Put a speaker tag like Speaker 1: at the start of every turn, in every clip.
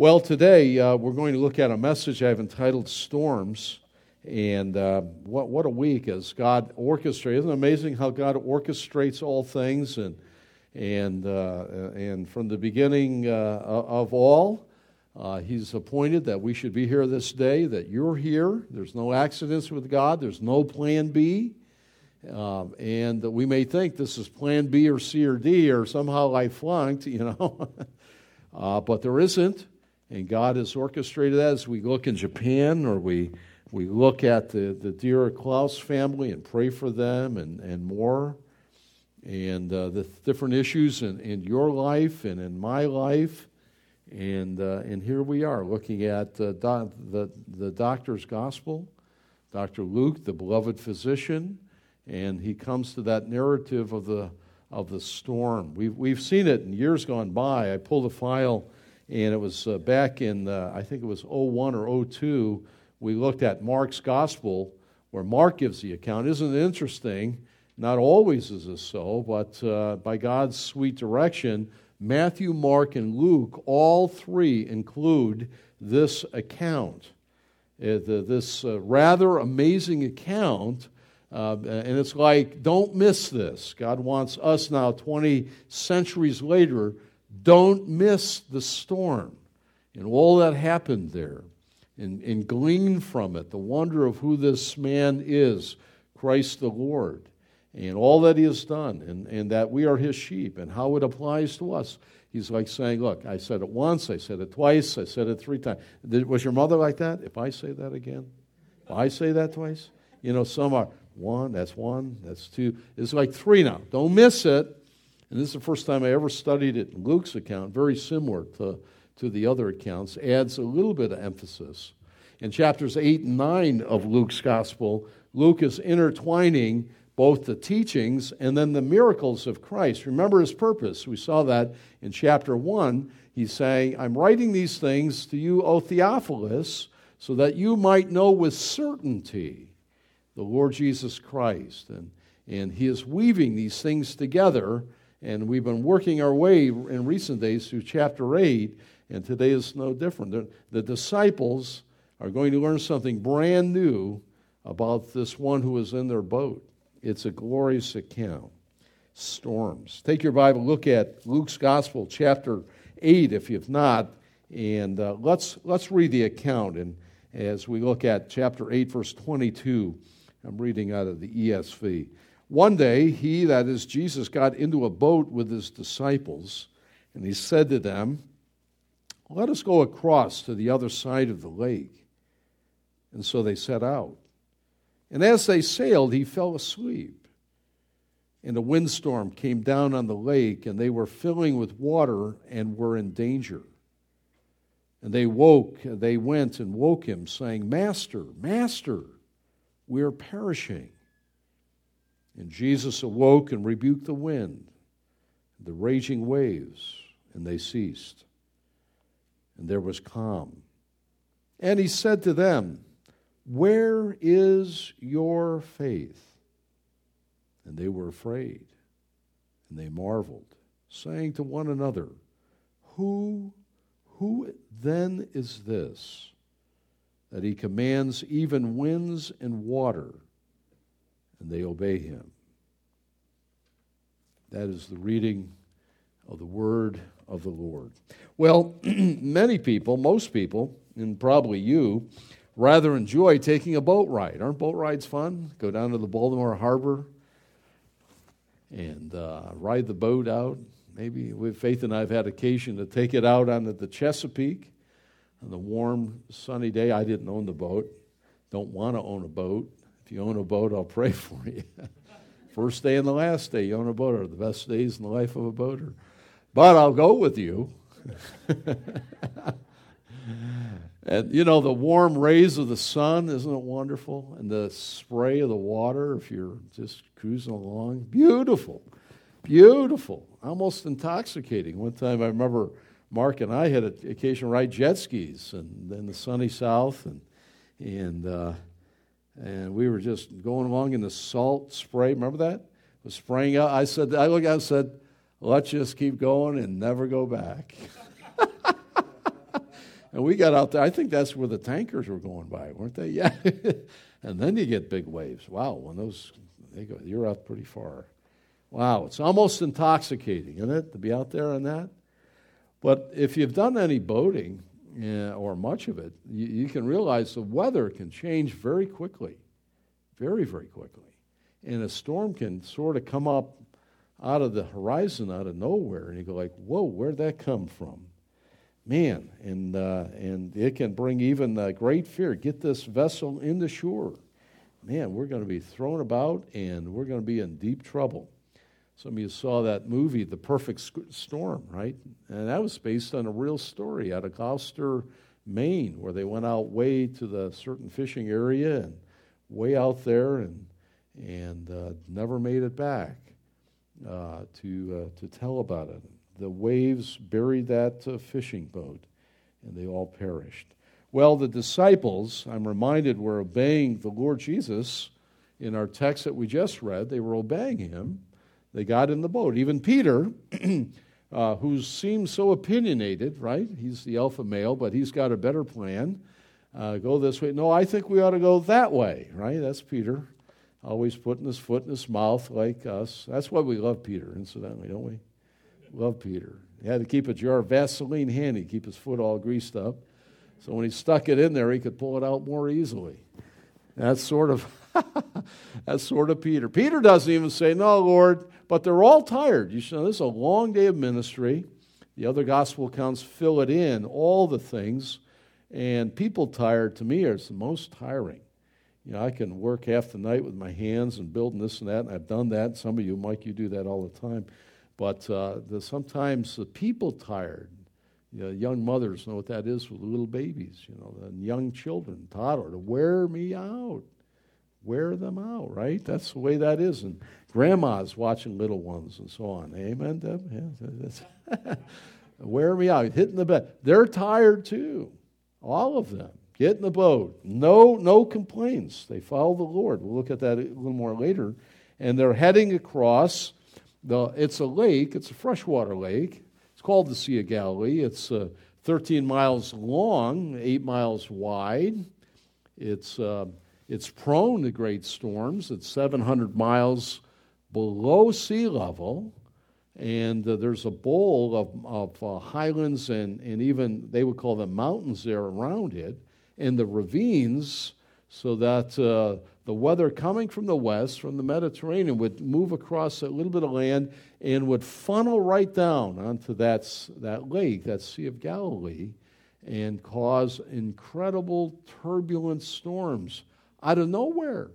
Speaker 1: Well, today uh, we're going to look at a message I've entitled Storms. And uh, what, what a week as God orchestrates. Isn't it amazing how God orchestrates all things? And, and, uh, and from the beginning uh, of all, uh, He's appointed that we should be here this day, that you're here. There's no accidents with God, there's no plan B. Um, and we may think this is plan B or C or D, or somehow I flunked, you know. Uh, but there isn't. And God has orchestrated that as we look in Japan or we, we look at the, the Dear Klaus family and pray for them and, and more. And uh, the different issues in, in your life and in my life. And, uh, and here we are looking at uh, do, the, the doctor's gospel, Dr. Luke, the beloved physician. And he comes to that narrative of the, of the storm. We've, we've seen it in years gone by. I pulled a file and it was uh, back in, uh, I think it was 01 or 02, we looked at Mark's gospel, where Mark gives the account. Isn't it interesting? Not always is this so, but uh, by God's sweet direction, Matthew, Mark, and Luke, all three include this account. Uh, this uh, rather amazing account. Uh, and it's like, don't miss this. God wants us now, 20 centuries later, don't miss the storm and all that happened there and, and glean from it the wonder of who this man is, Christ the Lord, and all that he has done, and, and that we are his sheep, and how it applies to us. He's like saying, Look, I said it once, I said it twice, I said it three times. Was your mother like that? If I say that again? If I say that twice? You know, some are one, that's one, that's two. It's like three now. Don't miss it. And this is the first time I ever studied it in Luke's account, very similar to, to the other accounts, adds a little bit of emphasis. In chapters 8 and 9 of Luke's gospel, Luke is intertwining both the teachings and then the miracles of Christ. Remember his purpose. We saw that in chapter 1. He's saying, I'm writing these things to you, O Theophilus, so that you might know with certainty the Lord Jesus Christ. And, and he is weaving these things together and we've been working our way in recent days through chapter 8, and today is no different. The, the disciples are going to learn something brand new about this one who was in their boat. It's a glorious account. Storms. Take your Bible, look at Luke's Gospel, chapter 8, if you've not, and uh, let's, let's read the account. And as we look at chapter 8, verse 22, I'm reading out of the ESV. One day, he, that is Jesus, got into a boat with his disciples, and he said to them, Let us go across to the other side of the lake. And so they set out. And as they sailed, he fell asleep. And a windstorm came down on the lake, and they were filling with water and were in danger. And they woke, they went and woke him, saying, Master, Master, we are perishing. And Jesus awoke and rebuked the wind, the raging waves, and they ceased. And there was calm. And he said to them, Where is your faith? And they were afraid, and they marveled, saying to one another, Who, who then is this, that he commands even winds and water? And they obey him. That is the reading of the word of the Lord. Well, many people, most people, and probably you, rather enjoy taking a boat ride. Aren't boat rides fun? Go down to the Baltimore Harbor and uh, ride the boat out. Maybe with Faith and I have had occasion to take it out onto the Chesapeake on the warm, sunny day. I didn't own the boat. Don't want to own a boat. If you own a boat, I'll pray for you. First day and the last day you own a boat are the best days in the life of a boater. But I'll go with you. and you know, the warm rays of the sun, isn't it wonderful? And the spray of the water, if you're just cruising along, beautiful, beautiful, almost intoxicating. One time I remember Mark and I had an occasion ride jet skis and in the sunny south, and, and, uh, and we were just going along in the salt spray. Remember that? It was spraying out. I said, I looked at and said, let's just keep going and never go back. and we got out there. I think that's where the tankers were going by, weren't they? Yeah. and then you get big waves. Wow, when those they go, you're out pretty far. Wow, it's almost intoxicating, isn't it, to be out there on that? But if you've done any boating, uh, or much of it, you, you can realize the weather can change very quickly, very, very quickly. And a storm can sort of come up out of the horizon, out of nowhere, and you go like, "Whoa, where'd that come from?" Man, and uh, and it can bring even uh, great fear. Get this vessel in the shore. Man, we're going to be thrown about, and we're going to be in deep trouble. Some of you saw that movie, The Perfect Storm, right? And that was based on a real story out of Gloucester, Maine, where they went out way to the certain fishing area and way out there and and uh, never made it back uh, to, uh, to tell about it. The waves buried that uh, fishing boat, and they all perished. Well, the disciples, I'm reminded, were obeying the Lord Jesus in our text that we just read. They were obeying him. They got in the boat. Even Peter, uh, who seems so opinionated, right? He's the alpha male, but he's got a better plan. Uh, go this way. No, I think we ought to go that way, right? That's Peter always putting his foot in his mouth like us. That's why we love Peter, incidentally, don't we? Love Peter. He had to keep a jar of Vaseline handy, keep his foot all greased up. So when he stuck it in there, he could pull it out more easily. That's sort of that's sort of Peter. Peter doesn't even say, "No, Lord," but they're all tired. You know, this is a long day of ministry. The other gospel accounts fill it in, all the things, and people tired to me are the most tiring. You know, I can work half the night with my hands and building this and that, and I've done that. Some of you, Mike, you do that all the time. But uh, the, sometimes the people tired. You know, young mothers know what that is with little babies, you know, and young children, toddler, to wear me out. Wear them out, right? That's the way that is. And grandmas watching little ones and so on. Amen, Deb? Yeah, wear me out, hitting the bed. They're tired too, all of them. Get in the boat. No, no complaints. They follow the Lord. We'll look at that a little more later. And they're heading across. The, it's a lake. It's a freshwater lake. It's called the Sea of Galilee. It's uh, 13 miles long, 8 miles wide. It's, uh, it's prone to great storms. It's 700 miles below sea level. And uh, there's a bowl of, of uh, highlands and, and even, they would call them mountains there around it and the ravines so that uh, the weather coming from the west, from the Mediterranean, would move across a little bit of land and would funnel right down onto that, that lake, that Sea of Galilee, and cause incredible turbulent storms out of nowhere.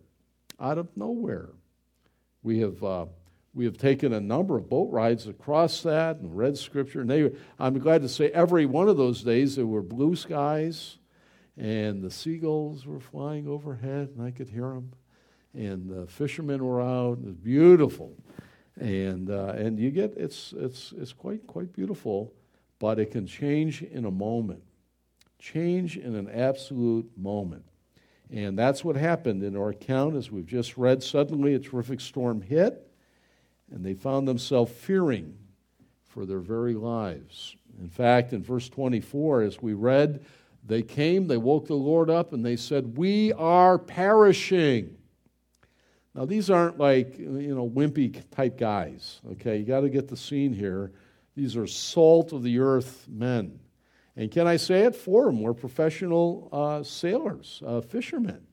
Speaker 1: Out of nowhere. We have. Uh, we have taken a number of boat rides across that and read scripture. And they, I'm glad to say every one of those days there were blue skies and the seagulls were flying overhead, and I could hear them. And the fishermen were out. It was beautiful, and uh, and you get it's it's it's quite quite beautiful, but it can change in a moment, change in an absolute moment, and that's what happened in our account as we've just read. Suddenly, a terrific storm hit, and they found themselves fearing for their very lives. In fact, in verse 24, as we read they came, they woke the Lord up, and they said, We are perishing. Now, these aren't like, you know, wimpy type guys, okay? You got to get the scene here. These are salt of the earth men. And can I say it? for them were professional uh, sailors, uh, fishermen.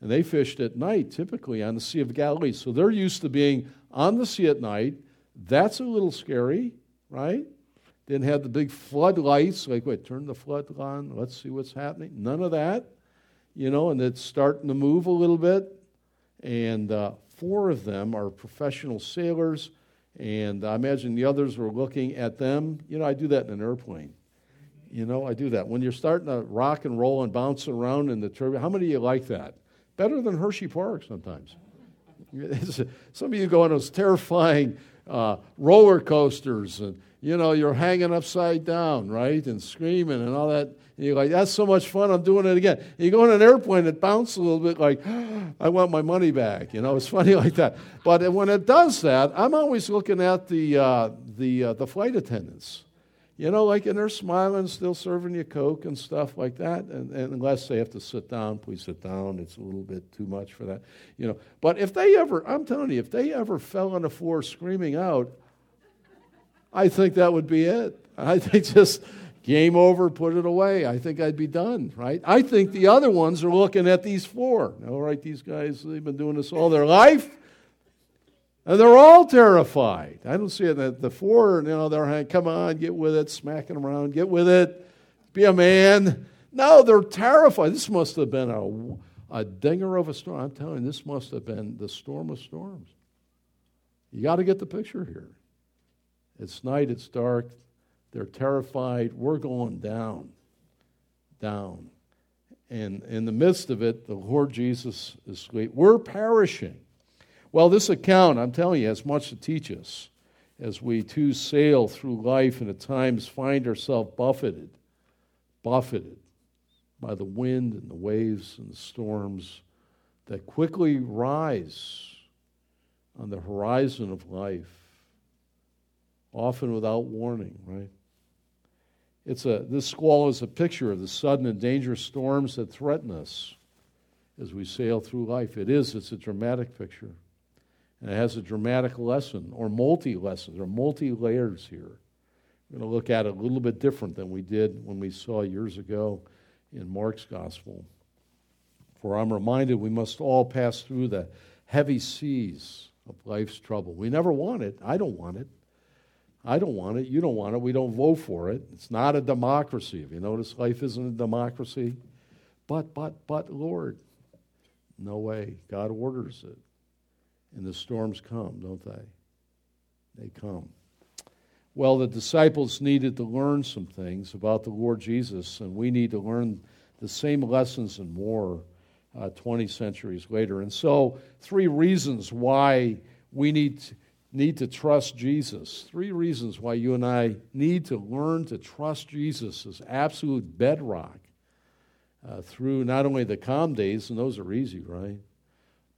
Speaker 1: And they fished at night, typically on the Sea of Galilee. So they're used to being on the sea at night. That's a little scary, right? Didn't have the big floodlights, like, wait, turn the flood on, let's see what's happening. None of that, you know, and it's starting to move a little bit. And uh, four of them are professional sailors, and I imagine the others were looking at them. You know, I do that in an airplane. You know, I do that. When you're starting to rock and roll and bounce around in the turbine, how many of you like that? Better than Hershey Park sometimes. Some of you go on those terrifying uh, roller coasters and, you know, you're hanging upside down, right? And screaming and all that. And you're like, that's so much fun, I'm doing it again. And you go on an airplane, it bounces a little bit like, I want my money back. You know, it's funny like that. But when it does that, I'm always looking at the, uh, the, uh, the flight attendants you know, like, and they're smiling, still serving you Coke and stuff like that. And, and, unless they have to sit down, please sit down. It's a little bit too much for that. You know, but if they ever, I'm telling you, if they ever fell on the floor screaming out, I think that would be it. I think just game over, put it away. I think I'd be done, right? I think the other ones are looking at these four. All right, these guys, they've been doing this all their life. And they're all terrified. I don't see it. The, the four, you know, they're like, come on, get with it, smacking around, get with it, be a man. No, they're terrified. This must have been a, a dinger of a storm. I'm telling you, this must have been the storm of storms. You got to get the picture here. It's night, it's dark, they're terrified. We're going down, down. And in the midst of it, the Lord Jesus is asleep. We're perishing. Well, this account, I'm telling you, has much to teach us as we too sail through life and at times find ourselves buffeted, buffeted by the wind and the waves and the storms that quickly rise on the horizon of life, often without warning, right? It's a, this squall is a picture of the sudden and dangerous storms that threaten us as we sail through life. It is, it's a dramatic picture. And it has a dramatic lesson, or multi lessons, or multi layers here. We're going to look at it a little bit different than we did when we saw years ago in Mark's gospel. For I'm reminded we must all pass through the heavy seas of life's trouble. We never want it. I don't want it. I don't want it. You don't want it. We don't vote for it. It's not a democracy. If you notice, life isn't a democracy. But, but, but, Lord, no way. God orders it. And the storms come, don't they? They come. Well, the disciples needed to learn some things about the Lord Jesus, and we need to learn the same lessons and more uh, 20 centuries later. And so, three reasons why we need to, need to trust Jesus. Three reasons why you and I need to learn to trust Jesus as absolute bedrock uh, through not only the calm days, and those are easy, right?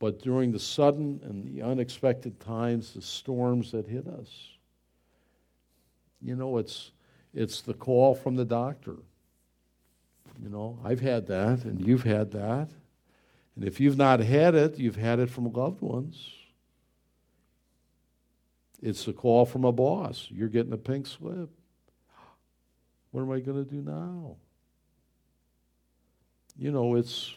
Speaker 1: But during the sudden and the unexpected times, the storms that hit us. You know, it's, it's the call from the doctor. You know, I've had that, and you've had that. And if you've not had it, you've had it from loved ones. It's the call from a boss. You're getting a pink slip. What am I going to do now? You know, it's,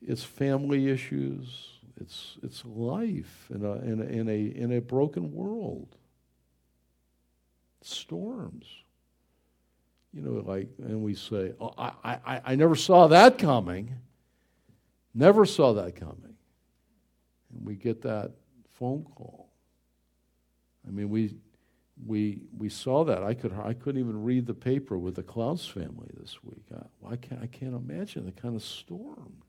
Speaker 1: it's family issues it's, it's life in a, in, a, in, a, in a broken world. Storms. You know, like, and we say, oh, I, I, I never saw that coming. Never saw that coming. And we get that phone call. I mean, we, we, we saw that. I, could, I couldn't even read the paper with the Klaus family this week. I, I, can't, I can't imagine the kind of storm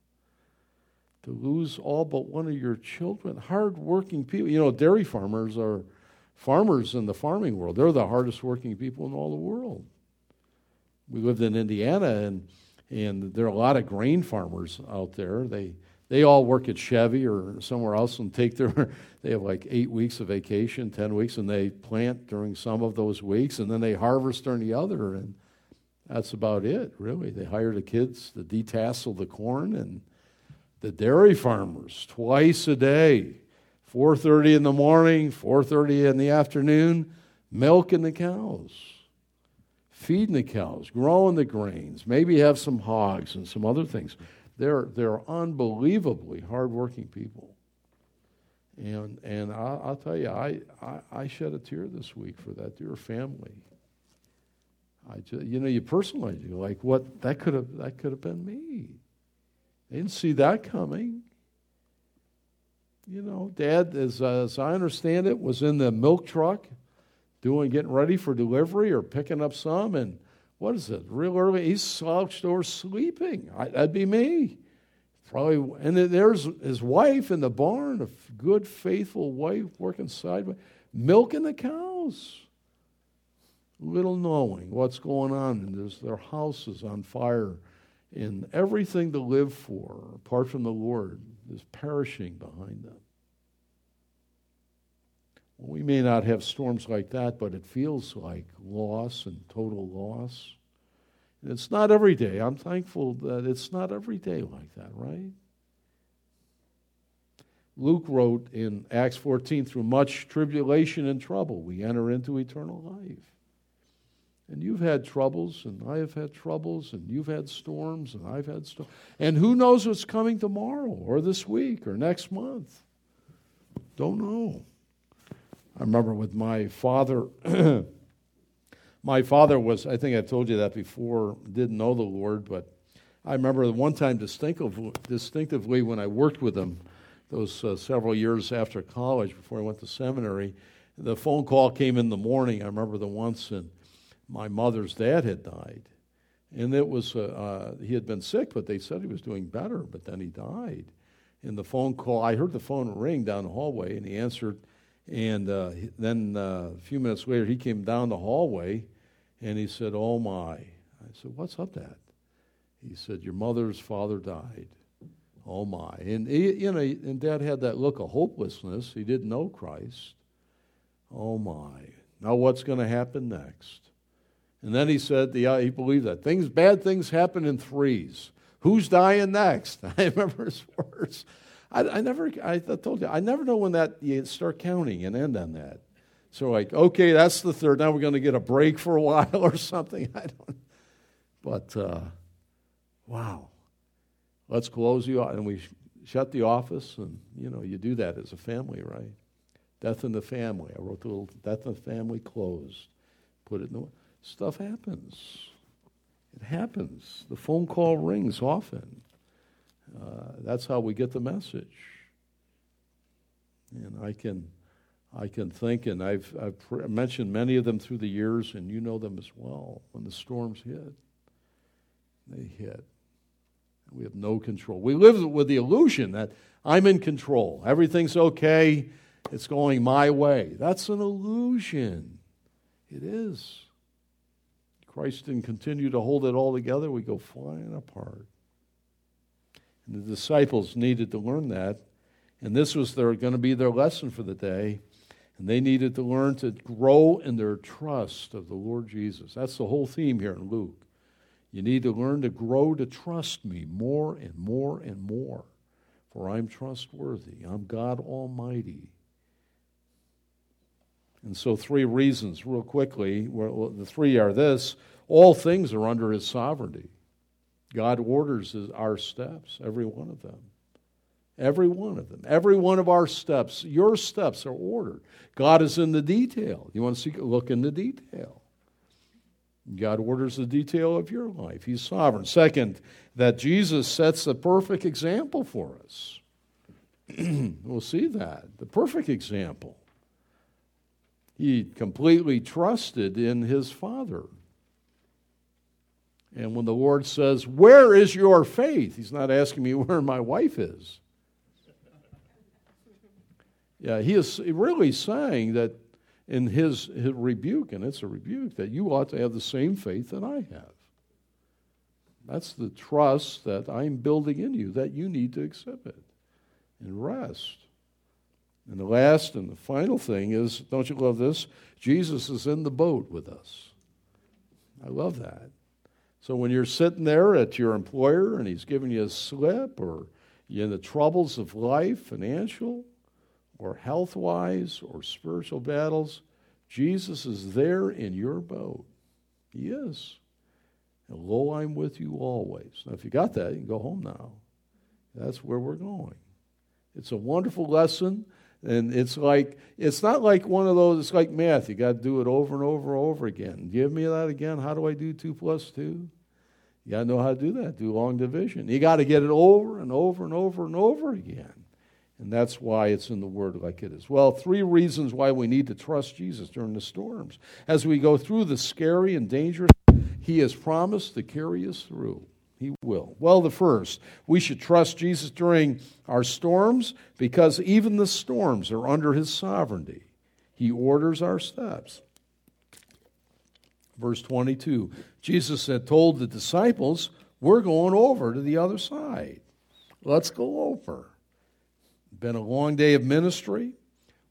Speaker 1: to lose all but one of your children. Hard-working people. You know, dairy farmers are farmers in the farming world. They're the hardest working people in all the world. We lived in Indiana, and and there are a lot of grain farmers out there. They they all work at Chevy or somewhere else and take their they have like eight weeks of vacation, ten weeks, and they plant during some of those weeks, and then they harvest during the other, and that's about it, really. They hire the kids to detassel the corn and the dairy farmers twice a day 4.30 in the morning 4.30 in the afternoon milking the cows feeding the cows growing the grains maybe have some hogs and some other things. They're, they're unbelievably hardworking people. And, and I'll, I'll tell you I, I, I shed a tear this week for that dear family. I just, you know you personalize you like what that could have that could have been me they didn't see that coming. You know, Dad, as, uh, as I understand it, was in the milk truck doing, getting ready for delivery or picking up some, and what is it? Real early, he's slouched over sleeping. I, that'd be me. Probably, and there's his wife in the barn, a good, faithful wife working sideways, milking the cows. Little knowing what's going on, and there's their house is on fire, and everything to live for, apart from the Lord, is perishing behind them. We may not have storms like that, but it feels like loss and total loss. And it's not every day. I'm thankful that it's not every day like that, right? Luke wrote in Acts 14, through much tribulation and trouble, we enter into eternal life. And you've had troubles, and I have had troubles, and you've had storms, and I've had storms. And who knows what's coming tomorrow, or this week, or next month? Don't know. I remember with my father, my father was, I think I told you that before, didn't know the Lord, but I remember one time distinctively, when I worked with him, those uh, several years after college, before I went to seminary, the phone call came in the morning. I remember the once, and my mother's dad had died. And it was, uh, uh, he had been sick, but they said he was doing better, but then he died. And the phone call, I heard the phone ring down the hallway, and he answered and uh, then uh, a few minutes later, he came down the hallway and he said, Oh my. I said, What's up, Dad? He said, Your mother's father died. Oh my. And, he, you know, and Dad had that look of hopelessness. He didn't know Christ. Oh my. Now what's going to happen next? And then he said, he believed that. Things, bad things happen in threes. Who's dying next? I remember his words. I, I never, I told you, I never know when that you start counting and end on that. So like, okay, that's the third. Now we're going to get a break for a while or something. I don't. But uh, wow, let's close the and we shut the office, and you know you do that as a family, right? Death in the family. I wrote the little death in the family closed. Put it in the stuff happens. It happens. The phone call rings often. Uh, that's how we get the message. And I can, I can think, and I've, I've mentioned many of them through the years, and you know them as well. When the storms hit, they hit. We have no control. We live with the illusion that I'm in control. Everything's okay. It's going my way. That's an illusion. It is. Christ didn't continue to hold it all together. We go flying apart. And the disciples needed to learn that. And this was their, going to be their lesson for the day. And they needed to learn to grow in their trust of the Lord Jesus. That's the whole theme here in Luke. You need to learn to grow to trust me more and more and more. For I'm trustworthy. I'm God Almighty. And so, three reasons, real quickly. The three are this all things are under his sovereignty. God orders our steps, every one of them. Every one of them. Every one of our steps, your steps are ordered. God is in the detail. You want to see, look in the detail. God orders the detail of your life. He's sovereign. Second, that Jesus sets the perfect example for us. we'll see that. The perfect example. He completely trusted in his Father. And when the Lord says, Where is your faith? He's not asking me where my wife is. Yeah, he is really saying that in his, his rebuke, and it's a rebuke, that you ought to have the same faith that I have. That's the trust that I'm building in you that you need to exhibit and rest. And the last and the final thing is don't you love this? Jesus is in the boat with us. I love that. So when you're sitting there at your employer and he's giving you a slip, or you're in the troubles of life, financial, or health wise, or spiritual battles, Jesus is there in your boat. He is. And lo, I'm with you always. Now, if you got that, you can go home now. That's where we're going. It's a wonderful lesson. And it's like, it's not like one of those, it's like math. You got to do it over and over and over again. Give me that again. How do I do 2 plus 2? You got to know how to do that, do long division. You got to get it over and over and over and over again. And that's why it's in the Word like it is. Well, three reasons why we need to trust Jesus during the storms. As we go through the scary and dangerous, He has promised to carry us through. He will. Well, the first, we should trust Jesus during our storms because even the storms are under his sovereignty. He orders our steps. Verse 22 Jesus had told the disciples, We're going over to the other side. Let's go over. Been a long day of ministry.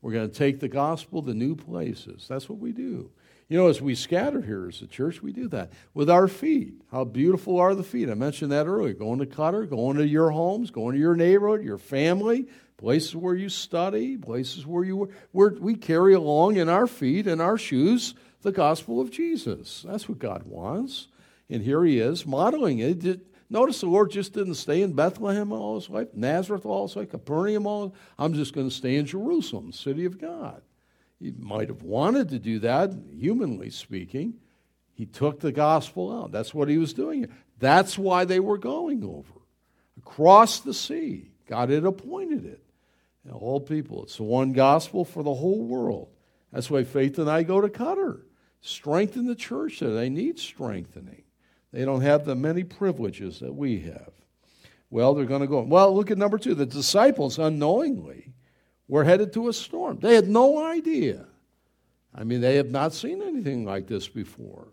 Speaker 1: We're going to take the gospel to new places. That's what we do. You know, as we scatter here as a church, we do that with our feet. How beautiful are the feet? I mentioned that earlier. Going to Qatar, going to your homes, going to your neighborhood, your family, places where you study, places where you where we carry along in our feet and our shoes the gospel of Jesus. That's what God wants. And here he is modeling it. Notice the Lord just didn't stay in Bethlehem all his life, Nazareth all his life, Capernaum all. I'm just going to stay in Jerusalem, city of God. He might have wanted to do that, humanly speaking. He took the gospel out. That's what he was doing. That's why they were going over. Across the sea. God had appointed it. And all people. It's the one gospel for the whole world. That's why Faith and I go to Qatar. Strengthen the church there. They need strengthening. They don't have the many privileges that we have. Well, they're going to go. Well, look at number two. The disciples unknowingly were headed to a storm. They had no idea. I mean, they have not seen anything like this before.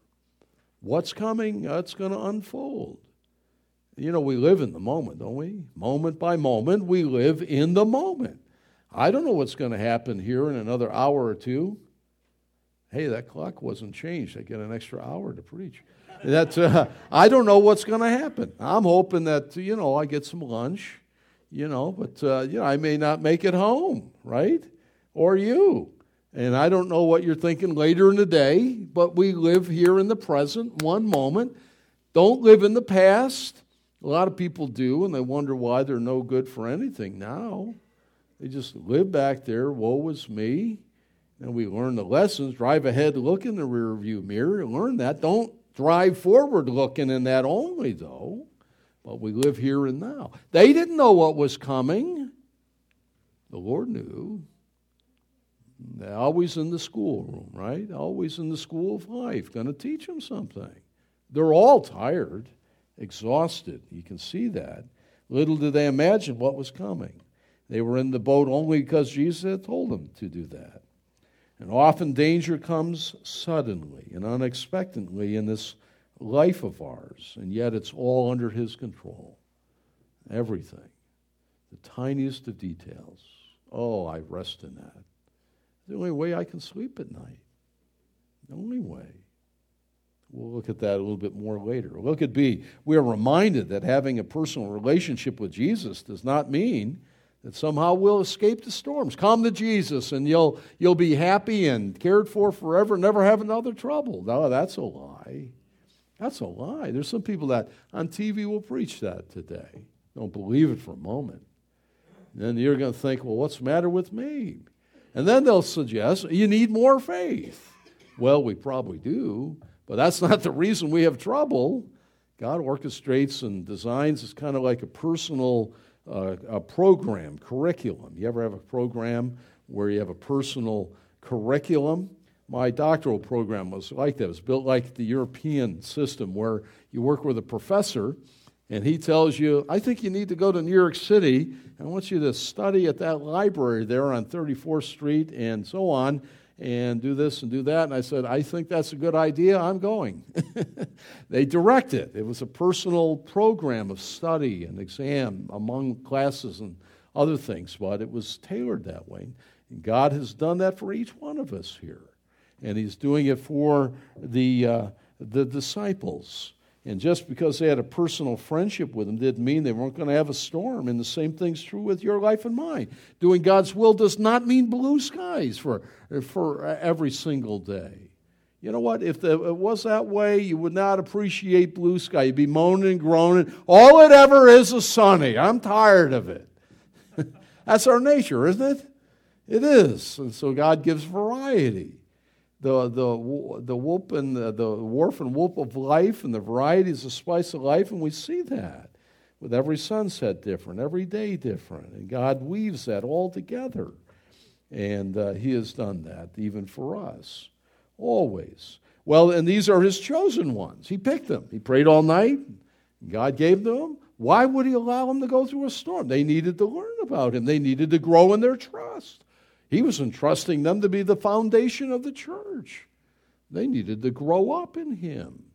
Speaker 1: What's coming? It's going to unfold. You know, we live in the moment, don't we? Moment by moment, we live in the moment. I don't know what's going to happen here in another hour or two. Hey, that clock wasn't changed. I get an extra hour to preach. That, uh, I don't know what's going to happen. I'm hoping that, you know, I get some lunch you know, but, uh, you know, I may not make it home, right? Or you. And I don't know what you're thinking later in the day, but we live here in the present, one moment. Don't live in the past. A lot of people do, and they wonder why they're no good for anything now. They just live back there, woe is me. And we learn the lessons. Drive ahead, look in the rear view mirror, learn that. Don't drive forward looking in that only, though. But we live here and now. They didn't know what was coming. The Lord knew. They're always in the schoolroom, right? Always in the school of life, going to teach them something. They're all tired, exhausted. You can see that. Little did they imagine what was coming. They were in the boat only because Jesus had told them to do that. And often danger comes suddenly and unexpectedly in this life of ours, and yet it's all under His control. Everything. The tiniest of details. Oh, I rest in that. The only way I can sleep at night. The only way. We'll look at that a little bit more later. Look at B. We are reminded that having a personal relationship with Jesus does not mean that somehow we'll escape the storms. Come to Jesus and you'll, you'll be happy and cared for forever, never have another trouble. No, that's a lie. That's a lie. There's some people that on TV will preach that today. Don't believe it for a moment. then you're going to think, well, what's the matter with me? And then they'll suggest you need more faith. Well, we probably do, but that's not the reason we have trouble. God orchestrates and designs it's kind of like a personal uh, a program, curriculum. You ever have a program where you have a personal curriculum? My doctoral program was like that. It was built like the European system where you work with a professor and he tells you, I think you need to go to New York City. and I want you to study at that library there on 34th Street and so on and do this and do that. And I said, I think that's a good idea. I'm going. they direct it. It was a personal program of study and exam among classes and other things, but it was tailored that way. And God has done that for each one of us here and he's doing it for the, uh, the disciples. And just because they had a personal friendship with him didn't mean they weren't going to have a storm. And the same thing's true with your life and mine. Doing God's will does not mean blue skies for, for every single day. You know what? If it was that way, you would not appreciate blue sky. You'd be moaning and groaning. All it ever is is sunny. I'm tired of it. That's our nature, isn't it? It is. And so God gives variety the, the, the whoop and the, the warp and whoop of life and the varieties of spice of life, and we see that with every sunset different, every day different. And God weaves that all together. And uh, He has done that even for us, always. Well, and these are his chosen ones. He picked them. He prayed all night. God gave them. Why would he allow them to go through a storm? They needed to learn about him, they needed to grow in their trust. He was entrusting them to be the foundation of the church. They needed to grow up in him,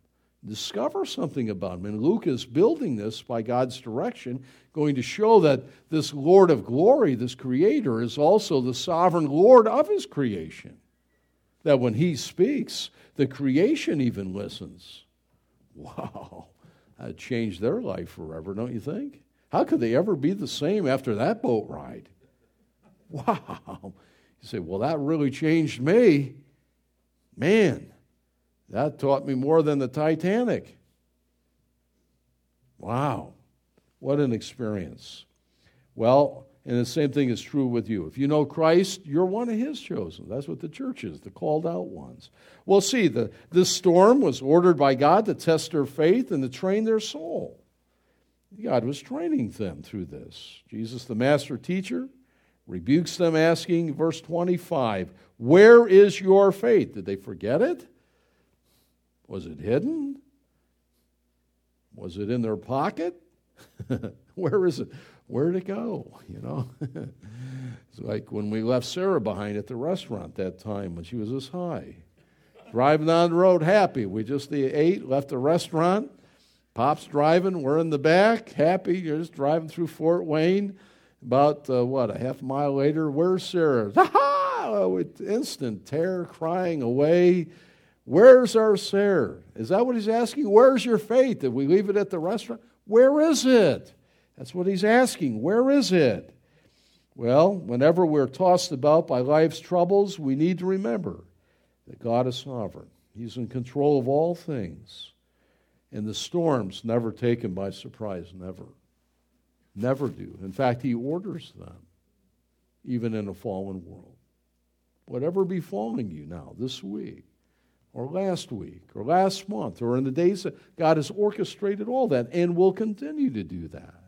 Speaker 1: discover something about him. And Luke is building this by God's direction, going to show that this Lord of glory, this creator, is also the sovereign Lord of his creation. That when he speaks, the creation even listens. Wow, that changed their life forever, don't you think? How could they ever be the same after that boat ride? Wow. You say, well, that really changed me. Man, that taught me more than the Titanic. Wow, what an experience. Well, and the same thing is true with you. If you know Christ, you're one of His chosen. That's what the church is, the called out ones. Well, see, the, this storm was ordered by God to test their faith and to train their soul. God was training them through this. Jesus, the master teacher, rebukes them, asking, verse 25, Where is your faith? Did they forget it? Was it hidden? Was it in their pocket? Where is it? Where'd it go? You know? it's like when we left Sarah behind at the restaurant that time when she was this high. Driving down the road happy. We just ate, left the restaurant. Pop's driving, we're in the back, happy, You're just driving through Fort Wayne. About, uh, what, a half mile later, where's Sarah? Ha With instant terror, crying away. Where's our Sarah? Is that what he's asking? Where's your faith? Did we leave it at the restaurant? Where is it? That's what he's asking. Where is it? Well, whenever we're tossed about by life's troubles, we need to remember that God is sovereign. He's in control of all things. And the storms never take him by surprise, never. Never do. In fact, he orders them, even in a fallen world. Whatever befalling you now, this week, or last week, or last month, or in the days that God has orchestrated all that and will continue to do that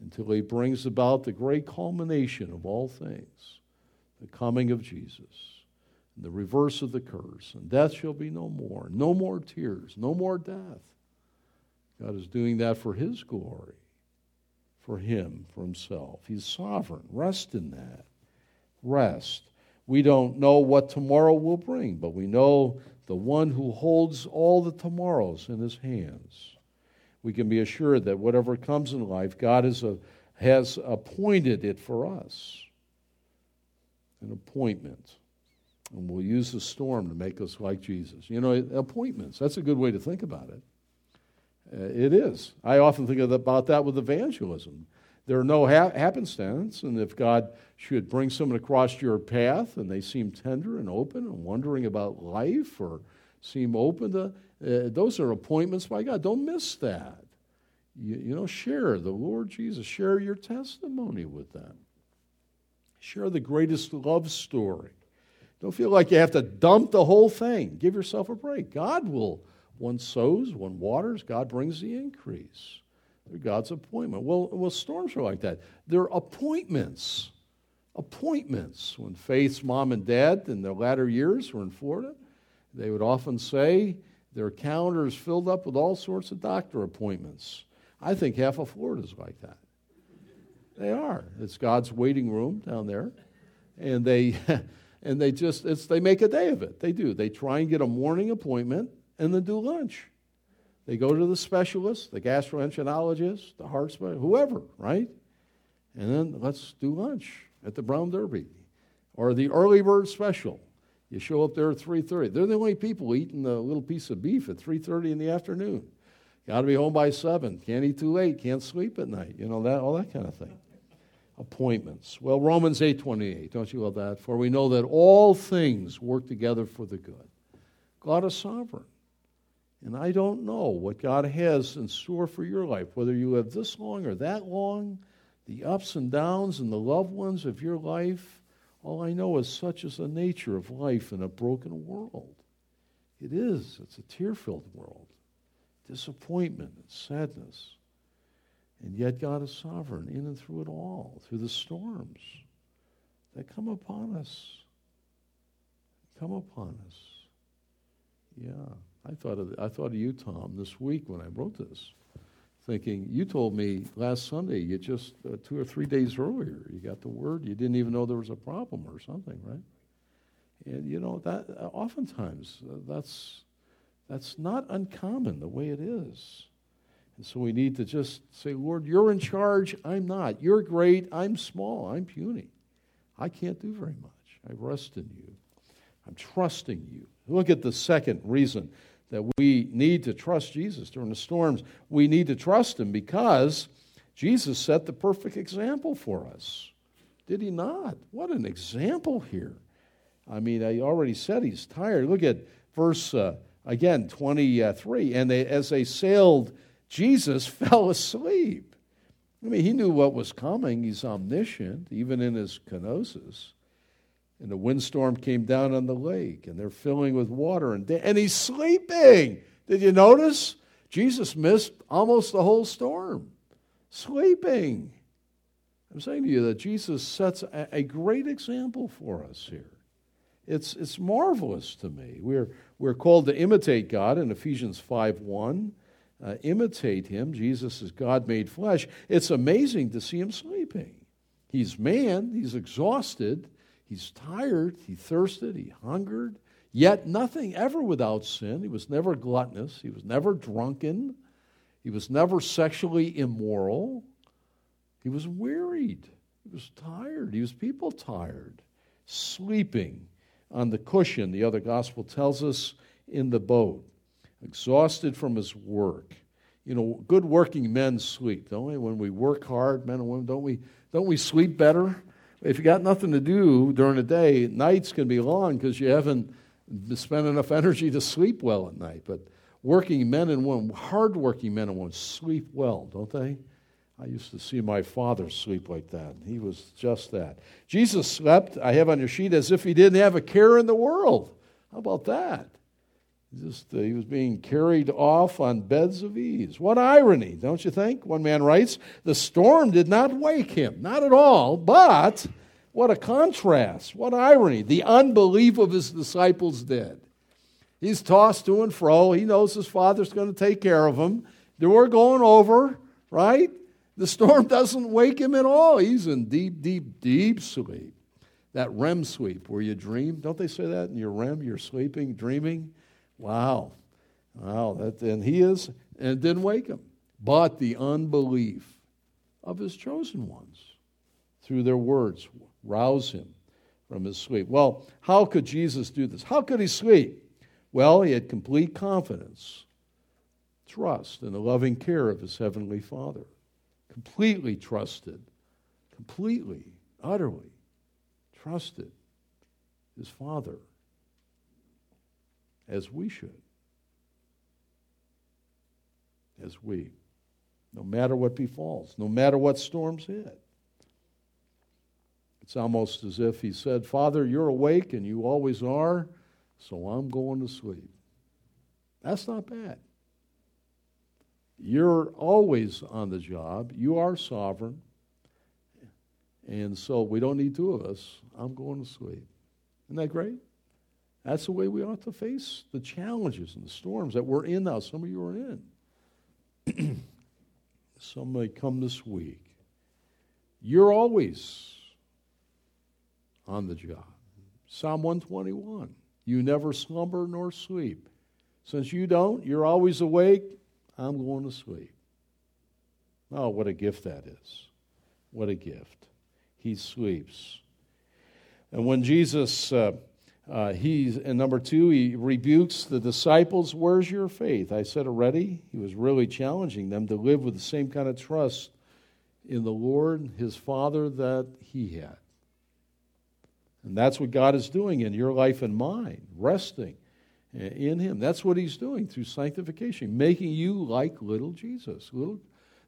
Speaker 1: until he brings about the great culmination of all things the coming of Jesus, the reverse of the curse, and death shall be no more, no more tears, no more death. God is doing that for his glory for him, for himself. He's sovereign. Rest in that. Rest. We don't know what tomorrow will bring, but we know the one who holds all the tomorrows in his hands. We can be assured that whatever comes in life, God a, has appointed it for us. An appointment. And we'll use the storm to make us like Jesus. You know, appointments, that's a good way to think about it. Uh, it is. I often think about that with evangelism. There are no ha- happenstance, and if God should bring someone across your path and they seem tender and open and wondering about life or seem open to, uh, those are appointments by God. Don't miss that. You, you know, share the Lord Jesus, share your testimony with them. Share the greatest love story. Don't feel like you have to dump the whole thing. Give yourself a break. God will one sows, one waters, God brings the increase. They're God's appointment. Well, well, storms are like that. They're appointments. Appointments. When Faith's mom and dad in their latter years were in Florida, they would often say their calendars filled up with all sorts of doctor appointments. I think half of Florida's like that. They are. It's God's waiting room down there. And they and they just it's they make a day of it. They do. They try and get a morning appointment and then do lunch. They go to the specialist, the gastroenterologist, the heart specialist, whoever, right? And then let's do lunch at the Brown Derby or the early bird special. You show up there at 3:30. They're the only people eating a little piece of beef at 3:30 in the afternoon. Got to be home by 7. Can't eat too late, can't sleep at night. You know that all that kind of thing. Appointments. Well, Romans 8:28. Don't you love that? For we know that all things work together for the good. God is sovereign. And I don't know what God has in store for your life, whether you live this long or that long, the ups and downs and the loved ones of your life. All I know is such is the nature of life in a broken world. It is. It's a tear filled world. Disappointment and sadness. And yet God is sovereign in and through it all, through the storms that come upon us. Come upon us. Yeah. I thought of, I thought of you, Tom, this week when I wrote this, thinking, you told me last Sunday, you just uh, two or three days earlier, you got the word, you didn't even know there was a problem or something, right? And you know, that uh, oftentimes uh, that's, that's not uncommon the way it is. And so we need to just say, Lord, you're in charge, I'm not. You're great, I'm small, I'm puny. I can't do very much. I rest in you. I'm trusting you. Look at the second reason that we need to trust Jesus during the storms. We need to trust him because Jesus set the perfect example for us. Did he not? What an example here. I mean, I already said he's tired. Look at verse, uh, again, 23. And they, as they sailed, Jesus fell asleep. I mean, he knew what was coming. He's omniscient, even in his kenosis. And the windstorm came down on the lake, and they're filling with water, and, and he's sleeping. Did you notice? Jesus missed almost the whole storm. Sleeping. I'm saying to you that Jesus sets a, a great example for us here. It's, it's marvelous to me. We're, we're called to imitate God in Ephesians 5 1. Uh, imitate him. Jesus is God made flesh. It's amazing to see him sleeping. He's man, he's exhausted, He's tired, he thirsted, he hungered, yet nothing ever without sin. He was never gluttonous, he was never drunken, he was never sexually immoral. He was wearied, he was tired, he was people tired, sleeping on the cushion, the other gospel tells us, in the boat, exhausted from his work. You know, good working men sleep, don't we? When we work hard, men and women, don't we, don't we sleep better? If you got nothing to do during the day, nights can be long because you haven't spent enough energy to sleep well at night. But working men and women, hardworking men and women, sleep well, don't they? I used to see my father sleep like that. He was just that. Jesus slept, I have on your sheet, as if he didn't have a care in the world. How about that? Just, uh, he was being carried off on beds of ease. What irony, don't you think? One man writes, The storm did not wake him, not at all, but what a contrast, what irony. The unbelief of his disciples did. He's tossed to and fro. He knows his father's going to take care of him. We're going over, right? The storm doesn't wake him at all. He's in deep, deep, deep sleep. That REM sleep where you dream. Don't they say that in your REM? You're sleeping, dreaming. Wow. Wow. That, and he is, and it didn't wake him. But the unbelief of his chosen ones through their words rouse him from his sleep. Well, how could Jesus do this? How could he sleep? Well, he had complete confidence, trust in the loving care of his heavenly Father. Completely trusted, completely, utterly trusted his Father as we should. As we. No matter what befalls, no matter what storms hit. It's almost as if he said, Father, you're awake and you always are, so I'm going to sleep. That's not bad. You're always on the job, you are sovereign. And so we don't need two of us. I'm going to sleep. Isn't that great? That's the way we ought to face the challenges and the storms that we're in now. Some of you are in. Some may come this week. You're always on the job. Psalm 121 You never slumber nor sleep. Since you don't, you're always awake. I'm going to sleep. Oh, what a gift that is. What a gift. He sleeps. And when Jesus. Uh, uh, he's, and number two, he rebukes the disciples. Where's your faith? I said already, he was really challenging them to live with the same kind of trust in the Lord, his Father, that he had. And that's what God is doing in your life and mine, resting in him. That's what he's doing through sanctification, making you like little Jesus, little,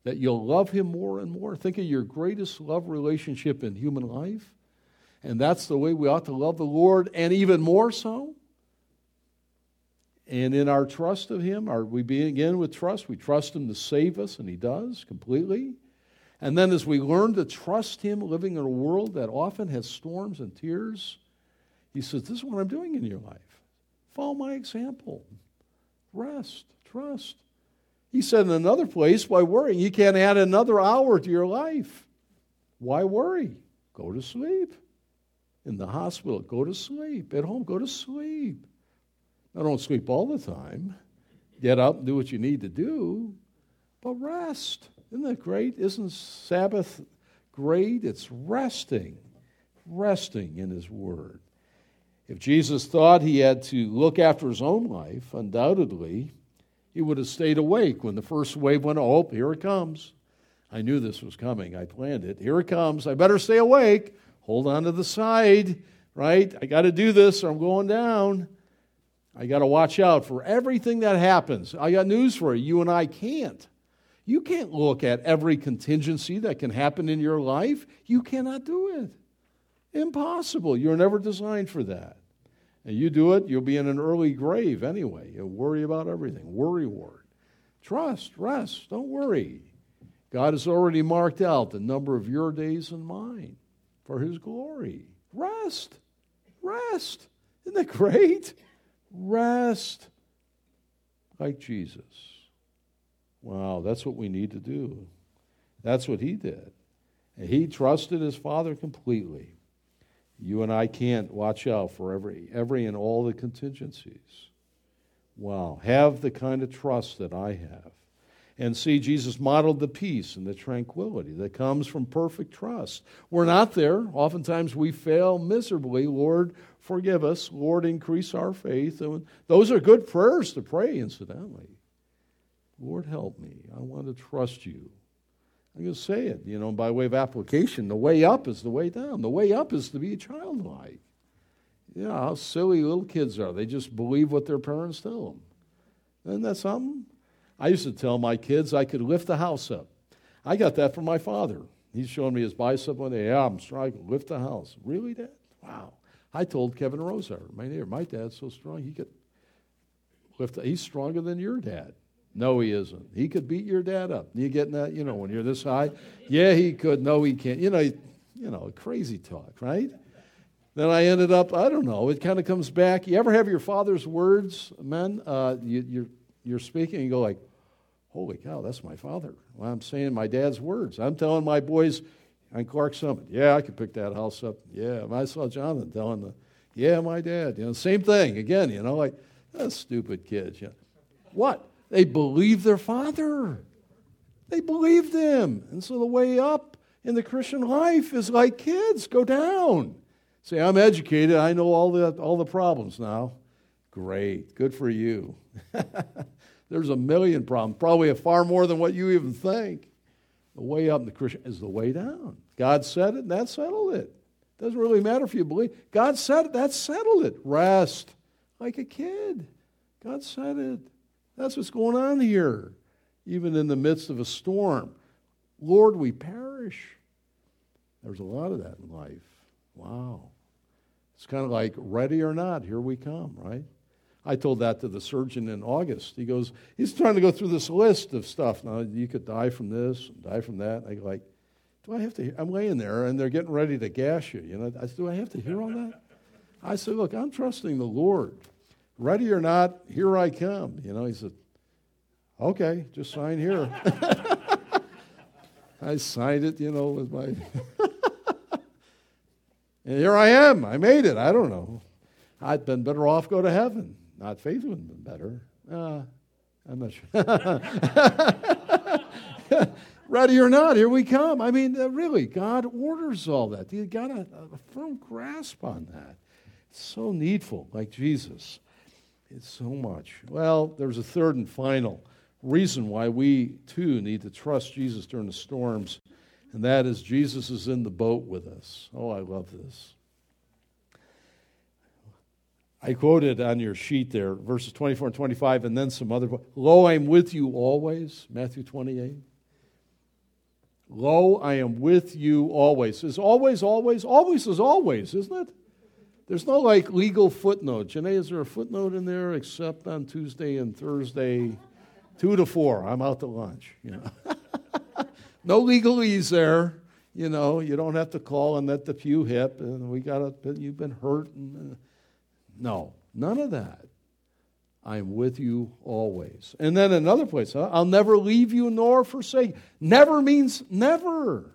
Speaker 1: that you'll love him more and more. Think of your greatest love relationship in human life and that's the way we ought to love the Lord, and even more so. And in our trust of Him, are we begin with trust? We trust Him to save us, and He does completely. And then as we learn to trust Him, living in a world that often has storms and tears, He says, This is what I'm doing in your life. Follow my example. Rest, trust. He said in another place, why worry? You can't add another hour to your life. Why worry? Go to sleep. In the hospital, go to sleep. At home, go to sleep. Now, don't sleep all the time. Get up and do what you need to do, but rest. Isn't that great? Isn't Sabbath great? It's resting, resting in His Word. If Jesus thought he had to look after his own life, undoubtedly, he would have stayed awake when the first wave went, oh, here it comes. I knew this was coming. I planned it. Here it comes. I better stay awake. Hold on to the side, right? I got to do this or I'm going down. I got to watch out for everything that happens. I got news for you. You and I can't. You can't look at every contingency that can happen in your life. You cannot do it. Impossible. You're never designed for that. And you do it, you'll be in an early grave anyway. You'll worry about everything. Worry ward. Trust, rest, don't worry. God has already marked out the number of your days and mine for his glory. Rest. Rest. Isn't that great? Rest like Jesus. Wow, that's what we need to do. That's what he did. And he trusted his Father completely. You and I can't watch out for every, every and all the contingencies. Wow. Have the kind of trust that I have. And see, Jesus modeled the peace and the tranquility that comes from perfect trust. We're not there. Oftentimes we fail miserably. Lord, forgive us. Lord, increase our faith. And those are good prayers to pray, incidentally. Lord, help me. I want to trust you. I'm going to say it, you know, by way of application. The way up is the way down. The way up is to be childlike. Yeah, how silly little kids are. They just believe what their parents tell them. Isn't that something? I used to tell my kids I could lift the house up. I got that from my father. He's showing me his bicep one day. Yeah, I'm strong. I can lift the house. Really, Dad? Wow. I told Kevin Rosar, my neighbor, my dad's so strong he could lift. The, he's stronger than your dad. No, he isn't. He could beat your dad up. You getting that? You know, when you're this high? Yeah, he could. No, he can't. You know, you know, crazy talk, right? Then I ended up, I don't know, it kind of comes back. You ever have your father's words, men? Uh, you, you're, you're speaking and you go like, holy cow, that's my father. Well, I'm saying my dad's words. I'm telling my boys on Clark Summit, yeah, I could pick that house up. Yeah, I saw Jonathan telling the, yeah, my dad. You know, same thing again. You know, like that's stupid kids. Know. What? They believe their father. They believe them. And so the way up in the Christian life is like kids, go down. Say, I'm educated, I know all the, all the problems now. Great, good for you. There's a million problems, probably far more than what you even think. The way up in the Christian is the way down. God said it, and that settled it. Doesn't really matter if you believe. God said it, that settled it. Rest like a kid. God said it. That's what's going on here, even in the midst of a storm. Lord, we perish. There's a lot of that in life. Wow. It's kind of like ready or not, here we come, right? I told that to the surgeon in August. He goes, he's trying to go through this list of stuff. Now, you could die from this, die from that. I go like, do I have to? Hear? I'm laying there, and they're getting ready to gas you. You know, I said, do I have to hear all that? I said, look, I'm trusting the Lord ready or not, here I come. You know, he said, okay, just sign here. I signed it, you know, with my. and here I am. I made it. I don't know. I'd been better off go to heaven. Not faith would have been better. Uh, I'm not sure. Ready or not, here we come. I mean, uh, really, God orders all that. You got a, a firm grasp on that. It's so needful, like Jesus. It's so much. Well, there's a third and final reason why we too need to trust Jesus during the storms, and that is Jesus is in the boat with us. Oh, I love this. I quoted on your sheet there, verses 24 and 25, and then some other. Lo, I am with you always, Matthew 28. Lo, I am with you always. Is always, always? Always is always, isn't it? There's no like legal footnote. Janae, is there a footnote in there except on Tuesday and Thursday, two to four? I'm out to lunch. You know, no legalese there. You know, you don't have to call and let the pew hip and we got a, you've been hurt. And, uh, no, none of that. I'm with you always. And then another place, I'll never leave you nor forsake. Never means never.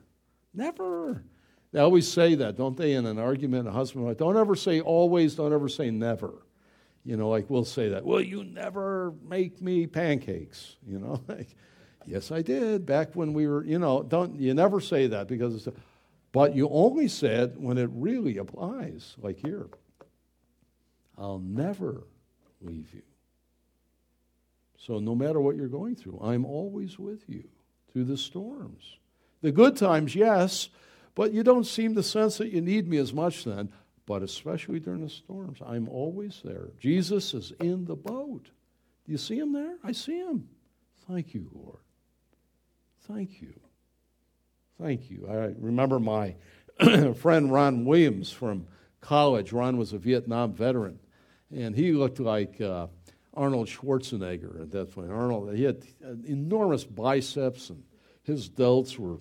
Speaker 1: Never. They always say that, don't they, in an argument, a husband wife? Don't ever say always, don't ever say never. You know, like we'll say that. Well, you never make me pancakes. You know, like, yes, I did back when we were, you know, don't, you never say that because it's, but you only say it when it really applies, like here. I'll never leave you. So, no matter what you're going through, I'm always with you through the storms. The good times, yes, but you don't seem to sense that you need me as much then. But especially during the storms, I'm always there. Jesus is in the boat. Do you see him there? I see him. Thank you, Lord. Thank you. Thank you. I remember my friend Ron Williams from college. Ron was a Vietnam veteran, and he looked like uh, Arnold Schwarzenegger at that point. Arnold, he had enormous biceps, and his delts were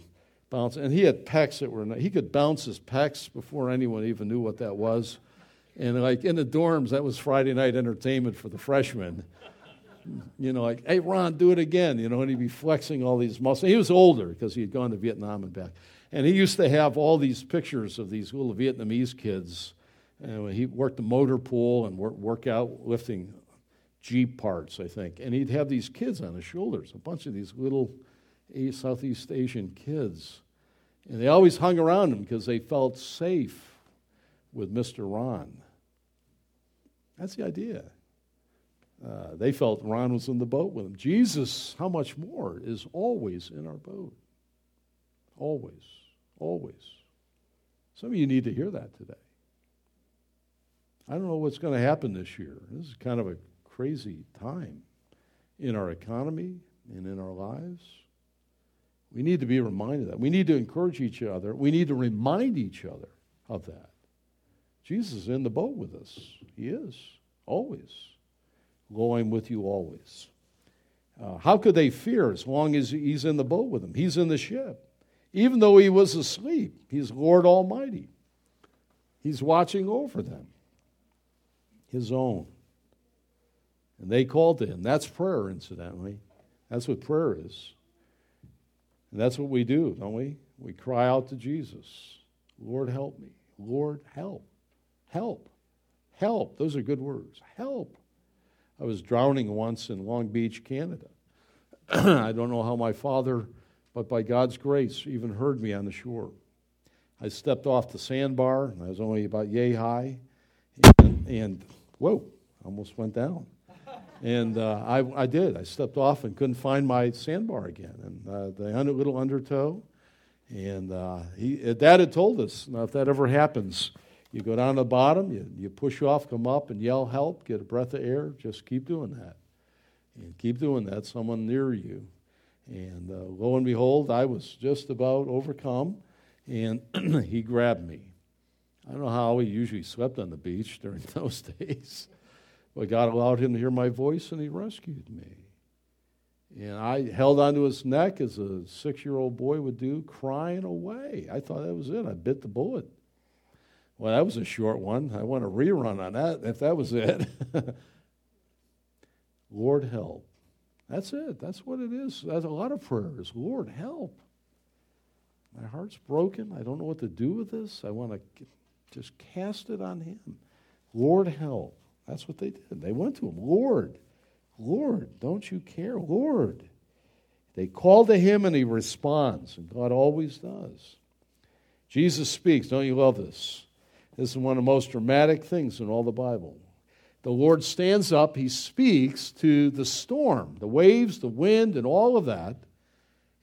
Speaker 1: bouncing. And he had pecs that were, he could bounce his pecs before anyone even knew what that was. And like in the dorms, that was Friday night entertainment for the freshmen. You know, like, hey, Ron, do it again. You know, and he'd be flexing all these muscles. He was older because he had gone to Vietnam and back. And he used to have all these pictures of these little Vietnamese kids. And he worked the motor pool and work, work out lifting Jeep parts, I think. And he'd have these kids on his shoulders, a bunch of these little Southeast Asian kids. And they always hung around him because they felt safe with Mr. Ron. That's the idea. Uh, they felt Ron was in the boat with them. Jesus, how much more, is always in our boat. Always. Always. Some of you need to hear that today. I don't know what's going to happen this year. This is kind of a crazy time in our economy and in our lives. We need to be reminded of that. We need to encourage each other. We need to remind each other of that. Jesus is in the boat with us. He is, always. Going with you always. Uh, how could they fear as long as he's in the boat with them? He's in the ship. Even though he was asleep, he's Lord Almighty. He's watching over them, his own. And they called to him. That's prayer, incidentally. That's what prayer is. And that's what we do, don't we? We cry out to Jesus Lord, help me. Lord, help. Help. Help. Those are good words. Help. I was drowning once in Long Beach, Canada. I don't know how my father, but by God's grace, even heard me on the shore. I stepped off the sandbar, and I was only about yay high, and, and whoa, almost went down. And uh, I, I did. I stepped off and couldn't find my sandbar again, and uh, the under, little undertow. And uh, he, Dad had told us, now if that ever happens, you go down to the bottom, you, you push off, come up, and yell help, get a breath of air. Just keep doing that. And keep doing that, someone near you. And uh, lo and behold, I was just about overcome, and he grabbed me. I don't know how he usually slept on the beach during those days. But God allowed him to hear my voice and he rescued me. And I held onto his neck as a six year old boy would do, crying away. I thought that was it. I bit the bullet. Well, that was a short one. I want a rerun on that if that was it. Lord, help. That's it. That's what it is. That's a lot of prayers. Lord, help. My heart's broken. I don't know what to do with this. I want to just cast it on Him. Lord, help. That's what they did. They went to him, Lord, Lord, don't you care? Lord. They call to him and he responds, and God always does. Jesus speaks. Don't you love this? This is one of the most dramatic things in all the Bible. The Lord stands up, he speaks to the storm, the waves, the wind, and all of that,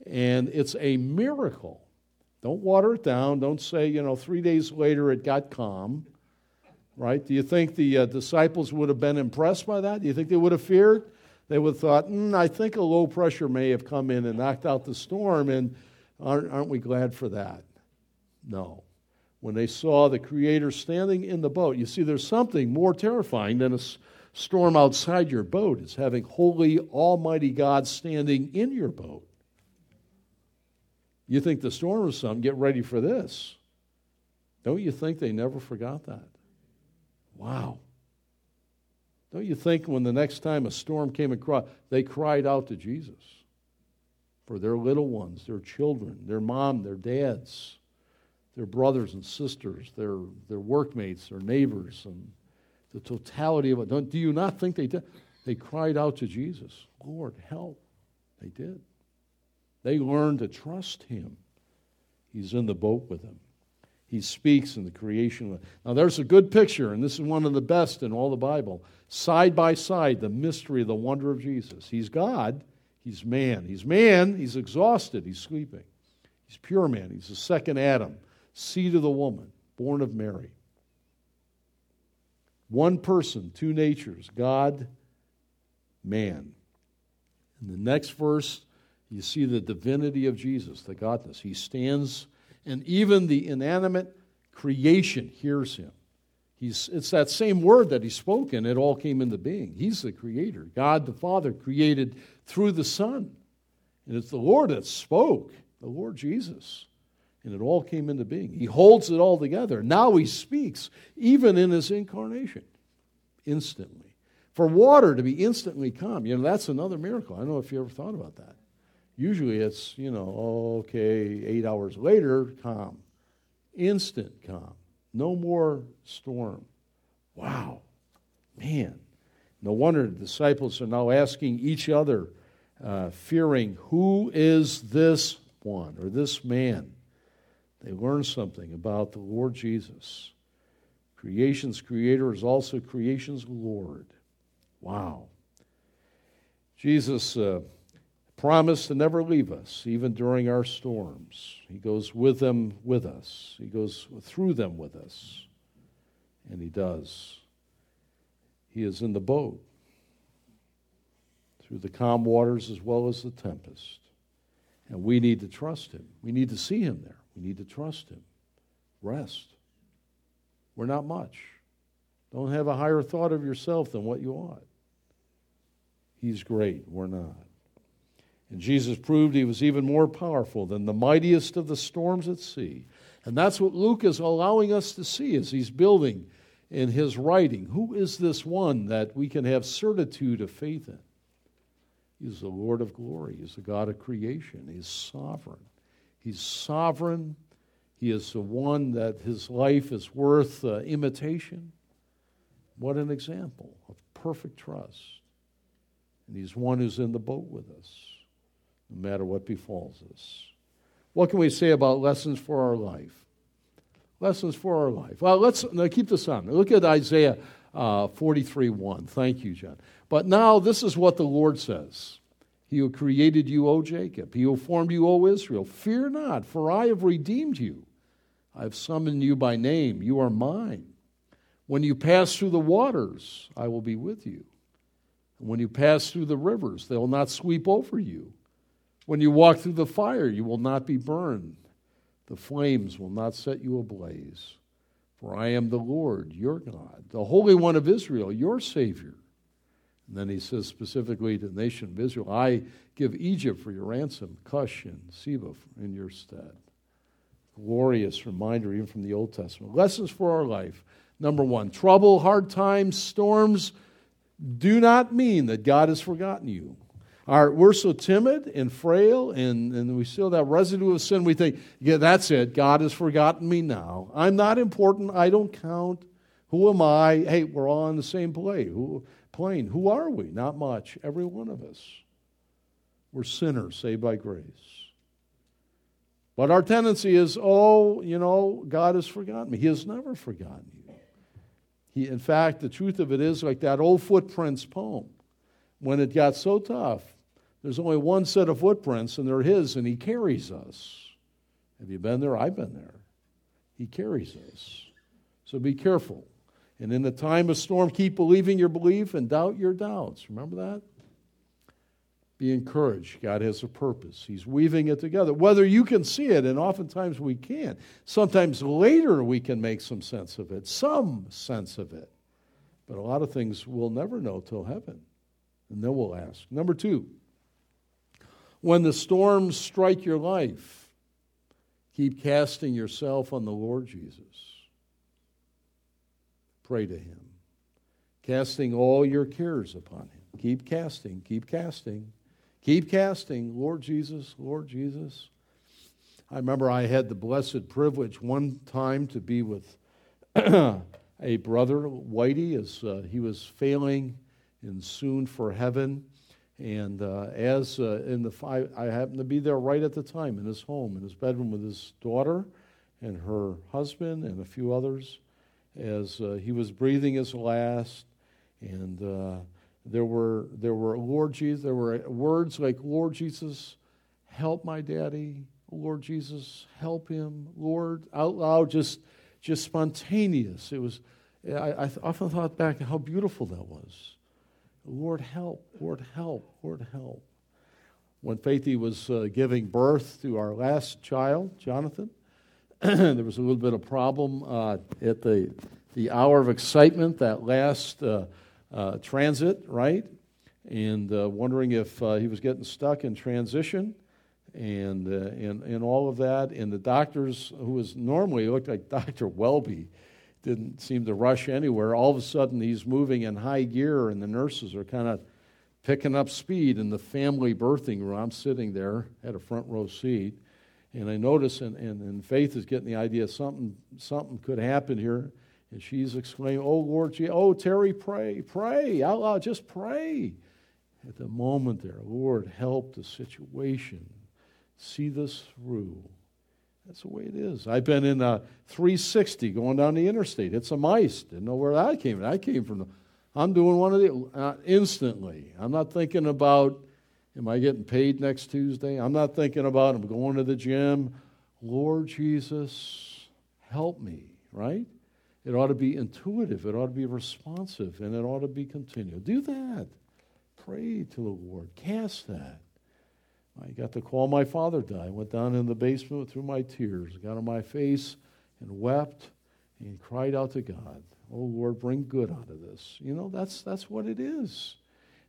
Speaker 1: and it's a miracle. Don't water it down. Don't say, you know, three days later it got calm right? Do you think the uh, disciples would have been impressed by that? Do you think they would have feared? They would have thought, mm, I think a low pressure may have come in and knocked out the storm, and aren't, aren't we glad for that? No. When they saw the Creator standing in the boat, you see, there's something more terrifying than a storm outside your boat. It's having holy, almighty God standing in your boat. You think the storm is something, get ready for this. Don't you think they never forgot that? Wow. Don't you think when the next time a storm came across, they cried out to Jesus for their little ones, their children, their mom, their dads, their brothers and sisters, their, their workmates, their neighbors, and the totality of it. Don't, do you not think they did? They cried out to Jesus, Lord, help. They did. They learn to trust Him. He's in the boat with them. He speaks in the creation. Now, there's a good picture, and this is one of the best in all the Bible. Side by side, the mystery, the wonder of Jesus. He's God, He's man. He's man, He's exhausted, He's sleeping. He's pure man, He's the second Adam, seed of the woman, born of Mary. One person, two natures God, man. In the next verse, you see the divinity of Jesus, the Godness. He stands and even the inanimate creation hears him. He's, it's that same word that he spoke, and it all came into being. He's the creator. God the Father created through the Son. And it's the Lord that spoke, the Lord Jesus. And it all came into being. He holds it all together. Now he speaks, even in his incarnation, instantly. For water to be instantly calm, you know, that's another miracle. I don't know if you ever thought about that. Usually it's, you know, okay, eight hours later, calm. Instant calm. No more storm. Wow. Man. No wonder the disciples are now asking each other, uh, fearing, who is this one or this man? They learn something about the Lord Jesus. Creation's creator is also creation's Lord. Wow. Jesus. Uh, promised to never leave us, even during our storms. He goes with them with us, He goes through them with us. And He does. He is in the boat through the calm waters as well as the tempest. And we need to trust Him. We need to see Him there. We need to trust Him. Rest. We're not much. Don't have a higher thought of yourself than what you ought. He's great. We're not. And Jesus proved he was even more powerful than the mightiest of the storms at sea. And that's what Luke is allowing us to see as he's building in his writing. Who is this one that we can have certitude of faith in? He's the Lord of glory. He's the God of creation. He's sovereign. He's sovereign. He is the one that his life is worth uh, imitation. What an example of perfect trust. And he's one who's in the boat with us matter what befalls us. What can we say about lessons for our life? Lessons for our life. Well, let's keep this on. Look at Isaiah uh, 43 1. Thank you, John. But now this is what the Lord says He who created you, O Jacob, He who formed you, O Israel, fear not, for I have redeemed you. I have summoned you by name. You are mine. When you pass through the waters, I will be with you. When you pass through the rivers, they will not sweep over you. When you walk through the fire, you will not be burned. The flames will not set you ablaze. For I am the Lord, your God, the Holy One of Israel, your Savior. And then he says specifically to the nation of Israel, I give Egypt for your ransom, Cush and Seba in your stead. Glorious reminder, even from the Old Testament. Lessons for our life. Number one, trouble, hard times, storms do not mean that God has forgotten you. Our, we're so timid and frail, and, and we still have that residue of sin. We think, yeah, that's it. God has forgotten me now. I'm not important. I don't count. Who am I? Hey, we're all on the same plane. Who, plane. Who are we? Not much. Every one of us. We're sinners saved by grace. But our tendency is, oh, you know, God has forgotten me. He has never forgotten you. He, in fact, the truth of it is like that old footprints poem when it got so tough, there's only one set of footprints, and they're his, and he carries us. Have you been there? I've been there. He carries us. So be careful. And in the time of storm, keep believing your belief and doubt your doubts. Remember that? Be encouraged. God has a purpose. He's weaving it together. Whether you can see it, and oftentimes we can. Sometimes later we can make some sense of it, some sense of it. But a lot of things we'll never know till heaven. And then we'll ask. Number two, when the storms strike your life, keep casting yourself on the Lord Jesus. Pray to Him. casting all your cares upon him. Keep casting, keep casting, keep casting. Lord Jesus, Lord Jesus. I remember I had the blessed privilege one time to be with a brother, Whitey, as uh, he was failing and soon for heaven. And uh, as uh, in the five, I happened to be there right at the time in his home, in his bedroom with his daughter and her husband and a few others, as uh, he was breathing his last. And uh, there were there were Lord Jesus, there were words like Lord Jesus, help my daddy. Lord Jesus, help him. Lord, out loud, just just spontaneous. It was. I, I often thought back how beautiful that was. Lord, help, Lord, help, Lord, help. When Faithy was uh, giving birth to our last child, Jonathan, there was a little bit of problem uh, at the, the hour of excitement, that last uh, uh transit, right? And uh, wondering if uh, he was getting stuck in transition and, and, and all of that. And the doctors, who was normally looked like Dr. Welby, didn't seem to rush anywhere. All of a sudden, he's moving in high gear, and the nurses are kind of picking up speed in the family birthing room. I'm sitting there at a front row seat, and I notice, and, and, and Faith is getting the idea something, something could happen here. And she's exclaiming, Oh, Lord, gee, oh, Terry, pray, pray, out loud, just pray. At the moment there, Lord, help the situation. See this through. That's the way it is. I've been in a 360 going down the interstate. It's a mice. Didn't know where that came from. I came from. I'm doing one of the uh, instantly. I'm not thinking about, am I getting paid next Tuesday? I'm not thinking about, I'm going to the gym. Lord Jesus, help me, right? It ought to be intuitive. It ought to be responsive, and it ought to be continual. Do that. Pray to the Lord. Cast that. I got to call my father die. I went down in the basement through my tears, got on my face and wept and cried out to God, Oh Lord, bring good out of this. You know, that's, that's what it is.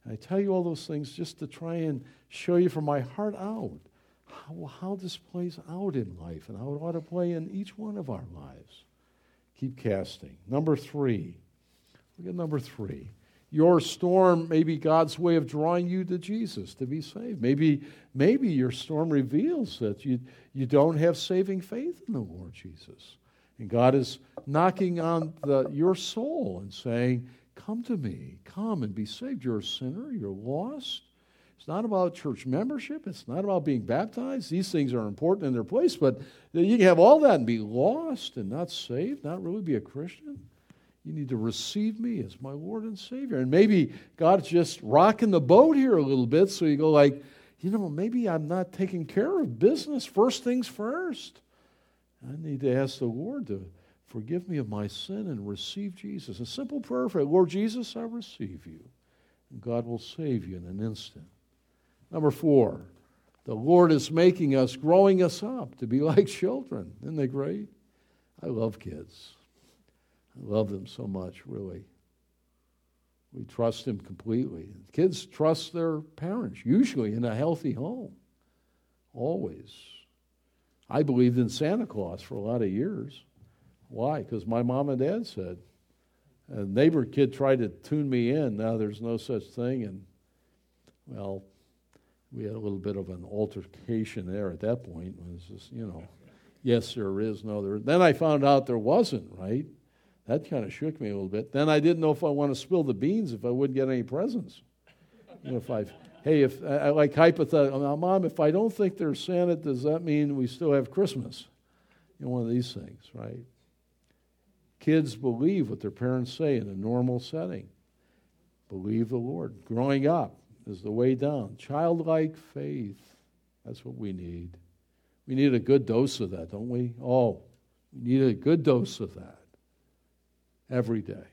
Speaker 1: And I tell you all those things just to try and show you from my heart out how, how this plays out in life and how it ought to play in each one of our lives. Keep casting. Number three. Look at number three. Your storm may be God's way of drawing you to Jesus to be saved. Maybe, maybe your storm reveals that you, you don't have saving faith in the Lord Jesus. And God is knocking on the, your soul and saying, Come to me, come and be saved. You're a sinner, you're lost. It's not about church membership, it's not about being baptized. These things are important in their place, but you can have all that and be lost and not saved, not really be a Christian. You need to receive me as my Lord and Savior. And maybe God's just rocking the boat here a little bit, so you go like, you know, maybe I'm not taking care of business. First things first. I need to ask the Lord to forgive me of my sin and receive Jesus. A simple prayer for it. Lord Jesus, I receive you. And God will save you in an instant. Number four, the Lord is making us, growing us up to be like children. Isn't that great? I love kids. I love them so much, really. We trust them completely. Kids trust their parents, usually in a healthy home. Always. I believed in Santa Claus for a lot of years. Why? Because my mom and dad said. A neighbor kid tried to tune me in. Now there's no such thing. And, well, we had a little bit of an altercation there at that point. It was just, you know, yes, there is, no, there. Then I found out there wasn't, right? That kind of shook me a little bit. Then I didn't know if I want to spill the beans if I wouldn't get any presents. You know, if I, hey, if I like hypothetical, now, mom, if I don't think there's Santa, does that mean we still have Christmas? You know, one of these things, right? Kids believe what their parents say in a normal setting. Believe the Lord. Growing up is the way down. Childlike faith. That's what we need. We need a good dose of that, don't we? Oh, we need a good dose of that every day.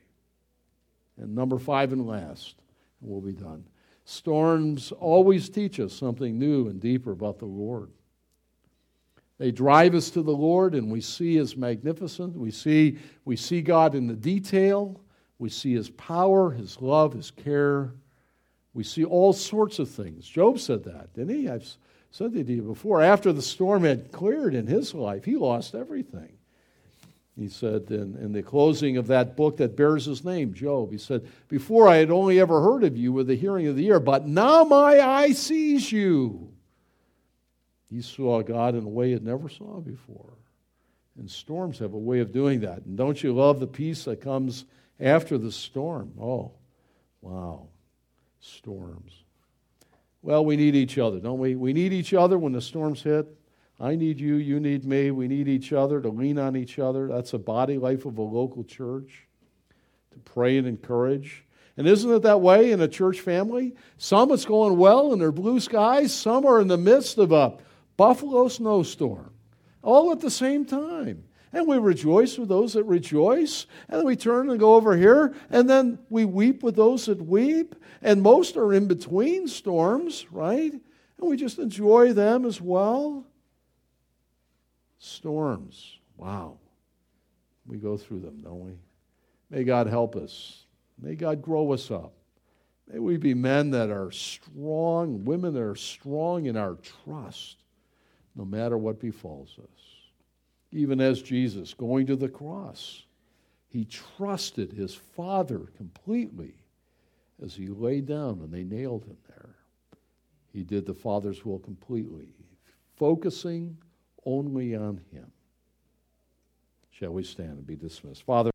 Speaker 1: And number five and last, and we'll be done. Storms always teach us something new and deeper about the Lord. They drive us to the Lord, and we see His magnificence. We see, we see God in the detail. We see His power, His love, His care. We see all sorts of things. Job said that, didn't he? I've said that to you before. After the storm had cleared in his life, he lost everything. He said in, in the closing of that book that bears his name, Job, he said, Before I had only ever heard of you with the hearing of the ear, but now my eye sees you. He saw God in a way it never saw before. And storms have a way of doing that. And don't you love the peace that comes after the storm? Oh, wow. Storms. Well, we need each other, don't we? We need each other when the storms hit. I need you, you need me. We need each other to lean on each other. That's a body life of a local church, to pray and encourage. And isn't it that way in a church family? Some it's going well and they're blue skies, some are in the midst of a buffalo snowstorm, all at the same time. And we rejoice with those that rejoice. And then we turn and go over here. And then we weep with those that weep. And most are in between storms, right? And we just enjoy them as well. Storms. Wow. We go through them, don't we? May God help us. May God grow us up. May we be men that are strong, women that are strong in our trust, no matter what befalls us. Even as Jesus going to the cross, he trusted his Father completely as he lay down and they nailed him there. He did the Father's will completely, focusing only on him. Shall we stand and be dismissed? Father,